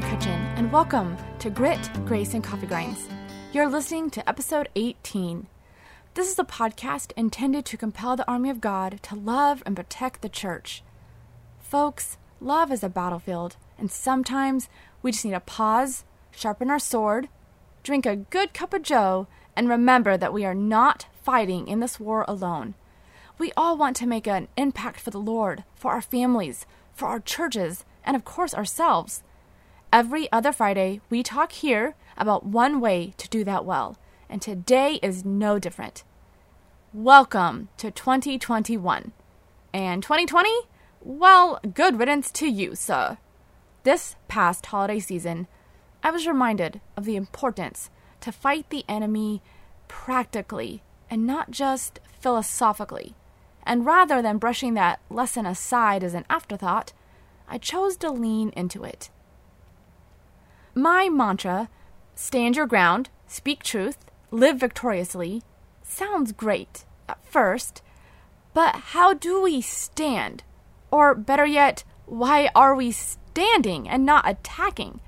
McCutcheon, and welcome to Grit, Grace, and Coffee Grinds. You're listening to episode 18. This is a podcast intended to compel the army of God to love and protect the church. Folks, love is a battlefield, and sometimes we just need to pause, sharpen our sword, drink a good cup of joe, and remember that we are not fighting in this war alone. We all want to make an impact for the Lord, for our families, for our churches, and of course ourselves. Every other Friday, we talk here about one way to do that well, and today is no different. Welcome to 2021. And 2020? Well, good riddance to you, sir. This past holiday season, I was reminded of the importance to fight the enemy practically and not just philosophically. And rather than brushing that lesson aside as an afterthought, I chose to lean into it. My mantra, stand your ground, speak truth, live victoriously, sounds great at first, but how do we stand? Or better yet, why are we standing and not attacking?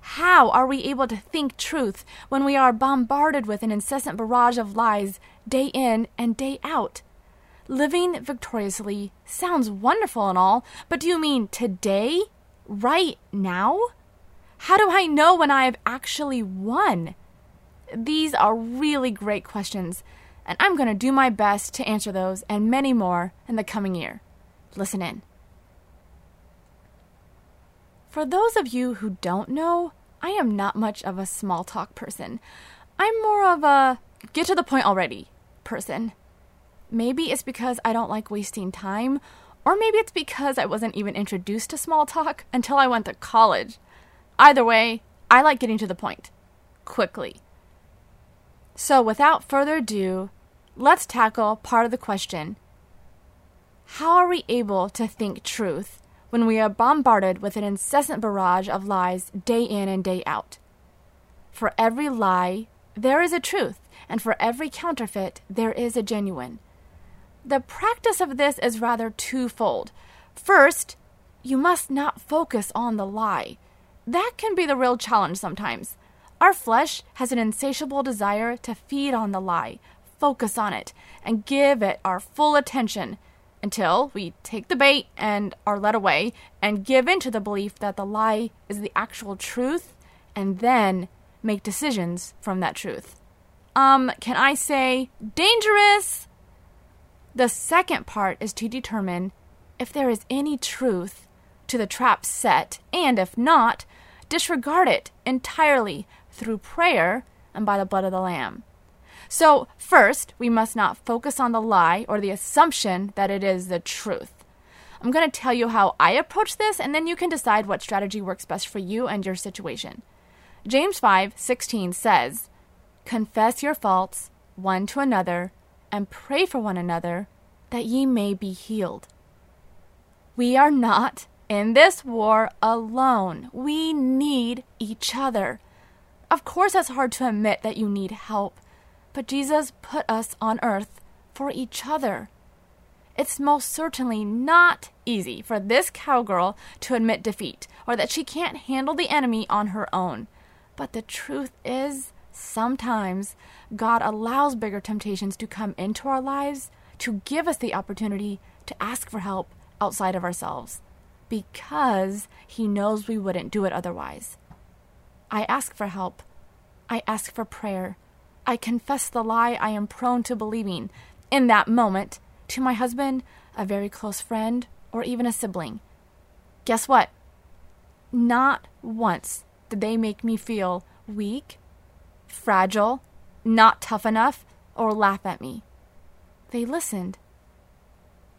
How are we able to think truth when we are bombarded with an incessant barrage of lies day in and day out? Living victoriously sounds wonderful and all, but do you mean today? Right now? How do I know when I have actually won? These are really great questions, and I'm going to do my best to answer those and many more in the coming year. Listen in. For those of you who don't know, I am not much of a small talk person. I'm more of a get to the point already person. Maybe it's because I don't like wasting time, or maybe it's because I wasn't even introduced to small talk until I went to college. Either way, I like getting to the point quickly. So, without further ado, let's tackle part of the question How are we able to think truth when we are bombarded with an incessant barrage of lies day in and day out? For every lie, there is a truth, and for every counterfeit, there is a genuine. The practice of this is rather twofold. First, you must not focus on the lie that can be the real challenge sometimes. Our flesh has an insatiable desire to feed on the lie, focus on it, and give it our full attention until we take the bait and are led away and give in to the belief that the lie is the actual truth and then make decisions from that truth. Um, can I say dangerous? The second part is to determine if there is any truth to the trap set, and if not, disregard it entirely through prayer and by the blood of the Lamb. So, first, we must not focus on the lie or the assumption that it is the truth. I'm going to tell you how I approach this, and then you can decide what strategy works best for you and your situation. James 5:16 says, "Confess your faults one to another, and pray for one another, that ye may be healed." We are not in this war alone. We need each other. Of course, it's hard to admit that you need help, but Jesus put us on earth for each other. It's most certainly not easy for this cowgirl to admit defeat or that she can't handle the enemy on her own. But the truth is, sometimes God allows bigger temptations to come into our lives to give us the opportunity to ask for help outside of ourselves because he knows we wouldn't do it otherwise. I ask for help. I ask for prayer. I confess the lie I am prone to believing in that moment to my husband, a very close friend, or even a sibling. Guess what? Not once did they make me feel weak, fragile, not tough enough, or laugh at me. They listened.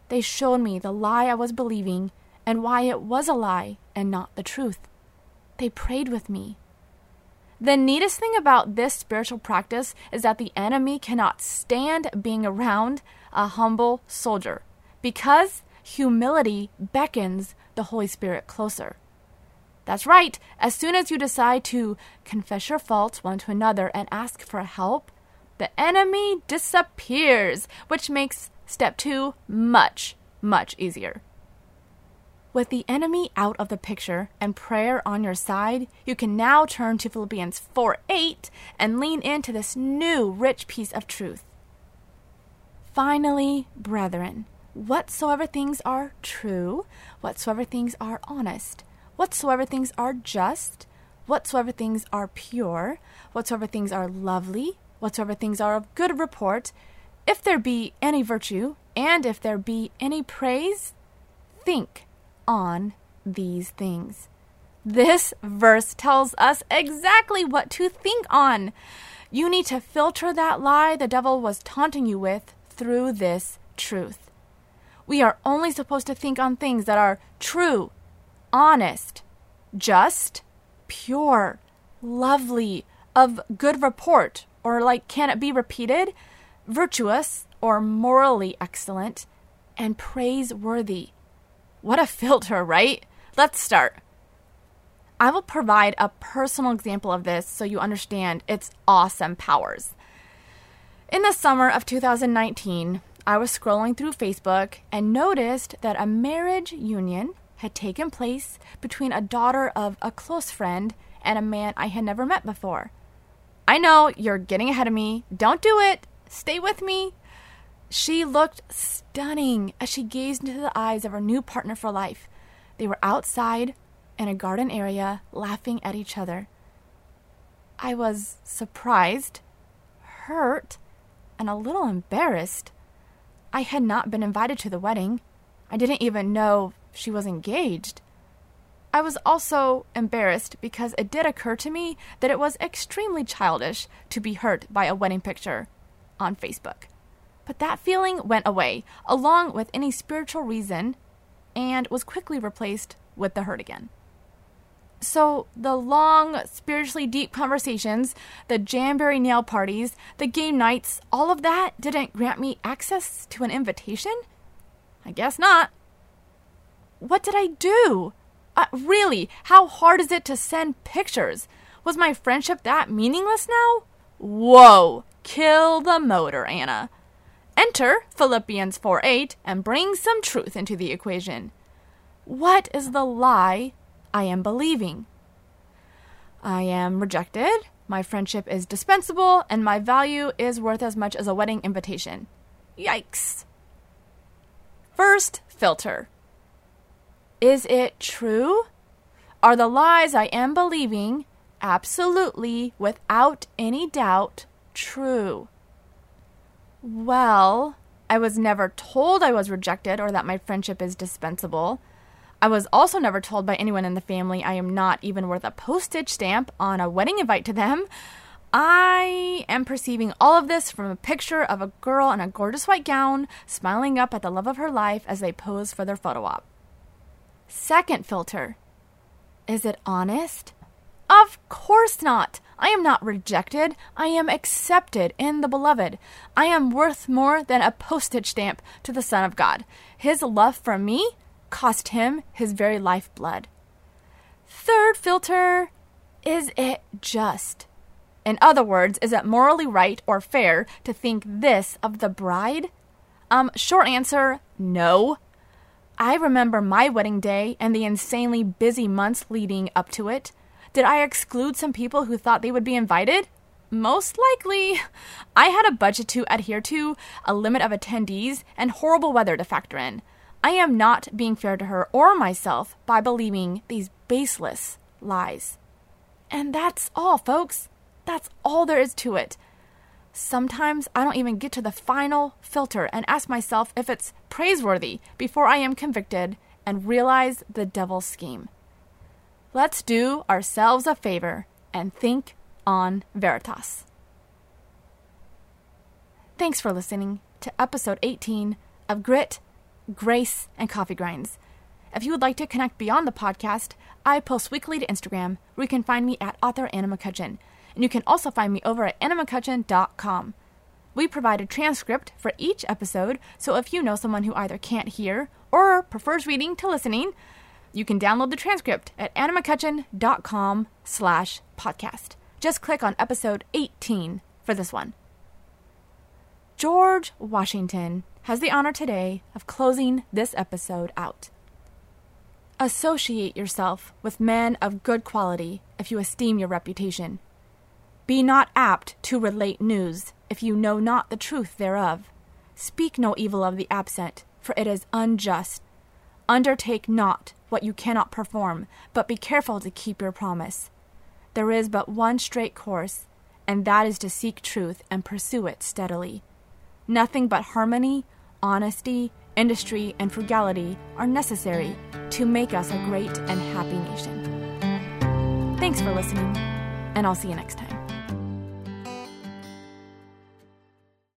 They showed me the lie I was believing and why it was a lie and not the truth. They prayed with me. The neatest thing about this spiritual practice is that the enemy cannot stand being around a humble soldier because humility beckons the Holy Spirit closer. That's right, as soon as you decide to confess your faults one to another and ask for help, the enemy disappears, which makes step two much, much easier. With the enemy out of the picture and prayer on your side, you can now turn to Philippians 4 8 and lean into this new rich piece of truth. Finally, brethren, whatsoever things are true, whatsoever things are honest, whatsoever things are just, whatsoever things are pure, whatsoever things are lovely, whatsoever things are of good report, if there be any virtue, and if there be any praise, think on these things. This verse tells us exactly what to think on. You need to filter that lie the devil was taunting you with through this truth. We are only supposed to think on things that are true, honest, just, pure, lovely, of good report, or like can it be repeated, virtuous, or morally excellent, and praiseworthy. What a filter, right? Let's start. I will provide a personal example of this so you understand its awesome powers. In the summer of 2019, I was scrolling through Facebook and noticed that a marriage union had taken place between a daughter of a close friend and a man I had never met before. I know you're getting ahead of me. Don't do it. Stay with me. She looked stunning as she gazed into the eyes of her new partner for life. They were outside in a garden area, laughing at each other. I was surprised, hurt, and a little embarrassed. I had not been invited to the wedding. I didn't even know she was engaged. I was also embarrassed because it did occur to me that it was extremely childish to be hurt by a wedding picture on Facebook. But that feeling went away, along with any spiritual reason, and was quickly replaced with the hurt again. So, the long, spiritually deep conversations, the Jamberry nail parties, the game nights, all of that didn't grant me access to an invitation? I guess not. What did I do? Uh, really, how hard is it to send pictures? Was my friendship that meaningless now? Whoa! Kill the motor, Anna. Enter Philippians 4 8 and bring some truth into the equation. What is the lie I am believing. I am rejected, my friendship is dispensable, and my value is worth as much as a wedding invitation. Yikes. First filter Is it true? Are the lies I am believing absolutely, without any doubt, true? Well, I was never told I was rejected or that my friendship is dispensable. I was also never told by anyone in the family I am not even worth a postage stamp on a wedding invite to them. I am perceiving all of this from a picture of a girl in a gorgeous white gown smiling up at the love of her life as they pose for their photo op. Second filter Is it honest? Of course not. I am not rejected. I am accepted in the beloved. I am worth more than a postage stamp to the Son of God. His love for me cost him his very lifeblood. Third filter is it just? In other words, is it morally right or fair to think this of the bride? Um, short answer no. I remember my wedding day and the insanely busy months leading up to it. Did I exclude some people who thought they would be invited? Most likely. I had a budget to adhere to, a limit of attendees, and horrible weather to factor in. I am not being fair to her or myself by believing these baseless lies. And that's all, folks. That's all there is to it. Sometimes I don't even get to the final filter and ask myself if it's praiseworthy before I am convicted and realize the devil's scheme. Let's do ourselves a favor and think on Veritas. Thanks for listening to episode 18 of Grit grace, and coffee grinds. If you would like to connect beyond the podcast, I post weekly to Instagram, where you can find me at author Anna McCutcheon. And you can also find me over at annamccutcheon.com. We provide a transcript for each episode, so if you know someone who either can't hear or prefers reading to listening, you can download the transcript at annamccutcheon.com slash podcast. Just click on episode 18 for this one. George Washington has the honor today of closing this episode out. Associate yourself with men of good quality if you esteem your reputation. Be not apt to relate news if you know not the truth thereof. Speak no evil of the absent, for it is unjust. Undertake not what you cannot perform, but be careful to keep your promise. There is but one straight course, and that is to seek truth and pursue it steadily. Nothing but harmony, honesty, industry, and frugality are necessary to make us a great and happy nation. Thanks for listening, and I'll see you next time.